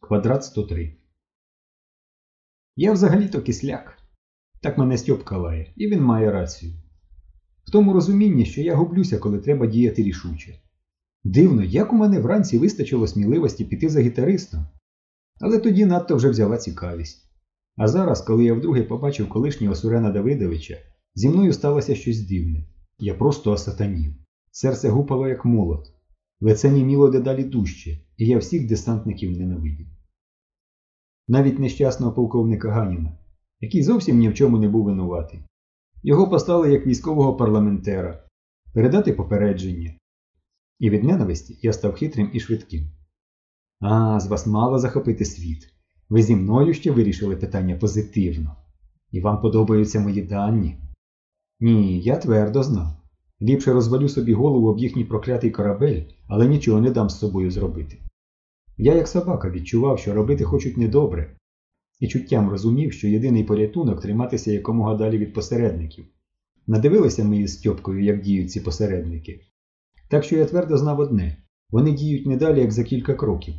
Квадрат 103. Я взагалі-то кисляк. Так мене Стьоп калає, і він має рацію. В тому розумінні, що я гублюся, коли треба діяти рішуче. Дивно, як у мене вранці вистачило сміливості піти за гітаристом. Але тоді надто вже взяла цікавість. А зараз, коли я вдруге побачив колишнього Сурена Давидовича, зі мною сталося щось дивне. Я просто осатанів. Серце гупало, як молот. Лице німіло дедалі дужче, і я всіх десантників ненавидів. Навіть нещасного полковника Ганіна, який зовсім ні в чому не був винуватий. Його постали як військового парламентера, передати попередження. І від ненависті я став хитрим і швидким. А, з вас мало захопити світ. Ви зі мною ще вирішили питання позитивно. І вам подобаються мої дані? Ні, я твердо знав. Ліпше розвалю собі голову об їхній проклятий корабель, але нічого не дам з собою зробити. Я, як собака, відчував, що робити хочуть недобре, і чуттям розумів, що єдиний порятунок триматися якомога далі від посередників. Надивилися ми із Стьопкою, як діють ці посередники. Так що я твердо знав одне вони діють не далі, як за кілька кроків.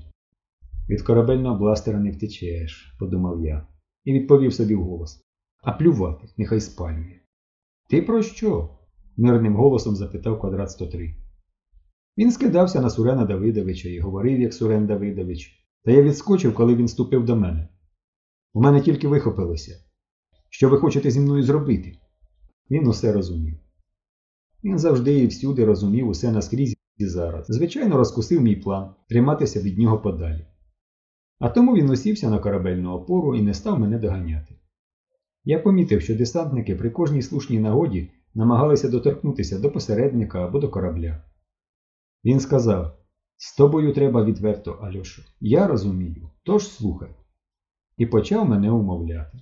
Від корабельного бластера не втечеш, подумав я, і відповів собі вголос. А плювати, нехай спалює. Ти про що? мирним голосом запитав квадрат 103. Він скидався на Сурена Давидовича і говорив, як Сурен Давидович, та я відскочив, коли він ступив до мене. У мене тільки вихопилося. Що ви хочете зі мною зробити? Він усе розумів. Він завжди і всюди розумів усе наскрізь і зараз. Звичайно, розкусив мій план триматися від нього подалі. А тому він усівся на корабельну опору і не став мене доганяти. Я помітив, що десантники при кожній слушній нагоді намагалися доторкнутися до посередника або до корабля. Він сказав: З тобою треба відверто, Альошу. Я розумію, тож слухай. І почав мене умовляти.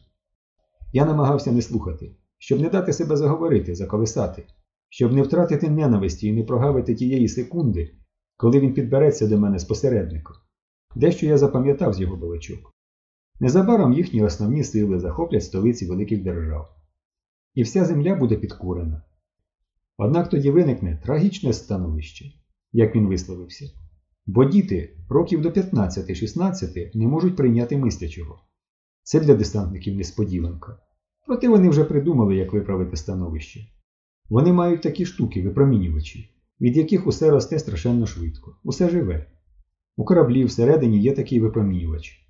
Я намагався не слухати, щоб не дати себе заговорити, заколисати, щоб не втратити ненависті і не прогавити тієї секунди, коли він підбереться до мене з посередником. Дещо я запам'ятав з його балачок. Незабаром їхні основні сили захоплять столиці великих держав. І вся земля буде підкурена. Однак тоді виникне трагічне становище, як він висловився. Бо діти років до 15-16 не можуть прийняти мислячого. Це для десантників несподіванка. Проте вони вже придумали, як виправити становище. Вони мають такі штуки, випромінювачі, від яких усе росте страшенно швидко, усе живе. У кораблі всередині є такий випромінювач.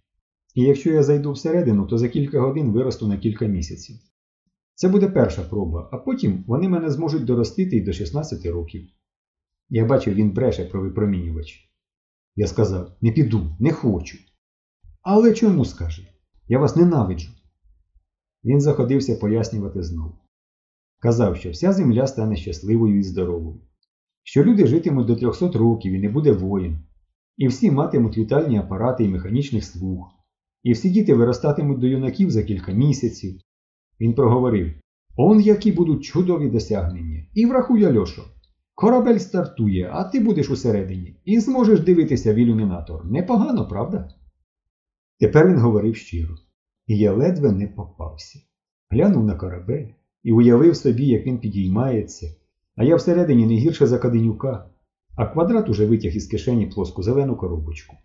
І якщо я зайду всередину, то за кілька годин виросту на кілька місяців. Це буде перша проба, а потім вони мене зможуть доростити й до 16 років. Я бачив, він бреше про випромінювач. Я сказав: не піду, не хочу. Але чому скаже? Я вас ненавиджу. Він заходився пояснювати знову. Казав, що вся земля стане щасливою і здоровою, що люди житимуть до 300 років і не буде воїн, і всі матимуть вітальні апарати і механічних слуг, і всі діти виростатимуть до юнаків за кілька місяців. Він проговорив: Он які будуть чудові досягнення. І врахуй, Альошо, корабель стартує, а ти будеш усередині, і зможеш дивитися в ілюмінатор. Непогано, правда? Тепер він говорив щиро, і я ледве не попався. Глянув на корабель і уявив собі, як він підіймається, а я всередині не гірше за Каденюка, а квадрат уже витяг із кишені плоску зелену коробочку.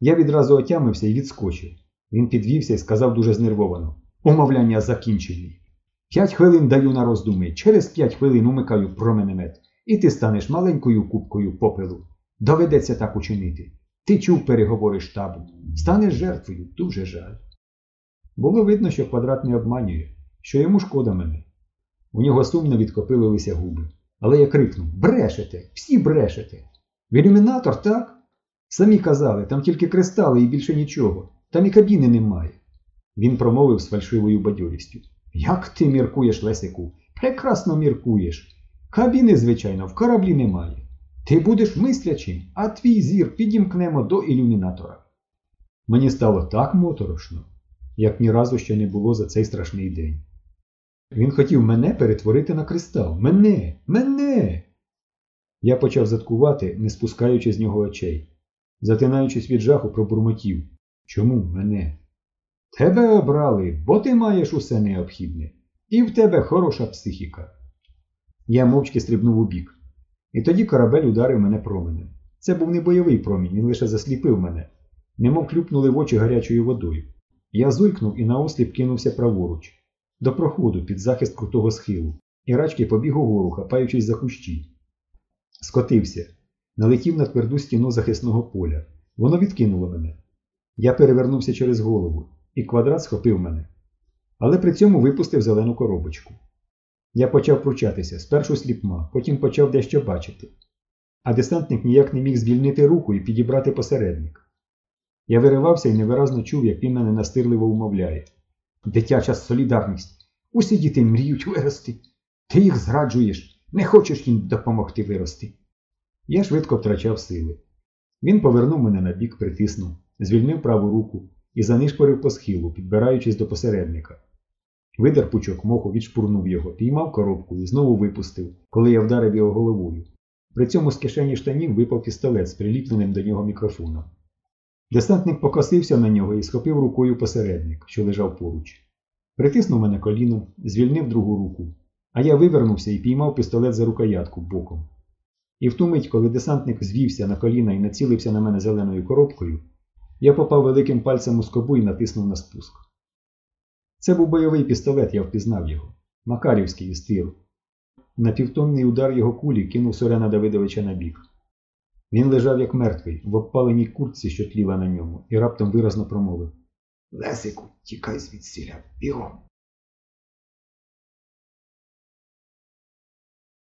Я відразу отямився і відскочив. Він підвівся і сказав дуже знервовано: Умовляння закінчені. П'ять хвилин даю на роздуми, через п'ять хвилин умикаю променемет, і ти станеш маленькою кубкою попелу. Доведеться так учинити. Ти чув переговори штабу. Станеш жертвою, дуже жаль. Було видно, що квадрат не обманює, що йому шкода мене. У нього сумно відкопилилися губи. Але я крикнув Брешете, всі брешете. В ілюмінатор, так? Самі казали, там тільки кристали і більше нічого. Там і кабіни немає. Він промовив з фальшивою бадьорістю. Як ти міркуєш, Лесику? Прекрасно міркуєш. Кабіни, звичайно, в кораблі немає. Ти будеш мислячим, а твій зір підімкнемо до ілюмінатора. Мені стало так моторошно, як ні разу ще не було за цей страшний день. Він хотів мене перетворити на кристал. Мене, мене. Я почав заткувати, не спускаючи з нього очей. Затинаючись від жаху, пробурмотів. Чому мене? Тебе обрали, бо ти маєш усе необхідне, і в тебе хороша психіка. Я мовчки стрибнув у бік. І тоді корабель ударив мене променем. Це був не бойовий промінь, він лише засліпив мене. немов клюпнули в очі гарячою водою. Я зойкнув і наосліп кинувся праворуч, до проходу під захист крутого схилу, і рачки побіг угору, хапаючись за кущі. Скотився, налетів на тверду стіну захисного поля. Воно відкинуло мене. Я перевернувся через голову, і квадрат схопив мене. Але при цьому випустив зелену коробочку. Я почав пручатися, спершу сліпма, потім почав дещо бачити. А десантник ніяк не міг звільнити руку і підібрати посередник. Я виривався і невиразно чув, як він мене настирливо умовляє. Дитяча солідарність. Усі діти мріють вирости. Ти їх зраджуєш, не хочеш їм допомогти вирости. Я швидко втрачав сили. Він повернув мене на бік, притиснув, звільнив праву руку і занишпорив по схилу, підбираючись до посередника. Видер пучок моху, відшпурнув його, піймав коробку і знову випустив, коли я вдарив його головою. При цьому з кишені штанів випав пістолет з приліпленим до нього мікрофоном. Десантник покосився на нього і схопив рукою посередник, що лежав поруч. Притиснув мене коліном, звільнив другу руку, а я вивернувся і піймав пістолет за рукоятку боком. І в ту мить, коли десантник звівся на коліна і націлився на мене зеленою коробкою, я попав великим пальцем у скобу і натиснув на спуск. Це був бойовий пістолет, я впізнав його. Макарівський із тиру. На півтонний удар його кулі кинув Сорена Давидовича на бік. Він лежав як мертвий, в обпаленій куртці, що тліла на ньому, і раптом виразно промовив Лесику, тікай звідсіля, бігом.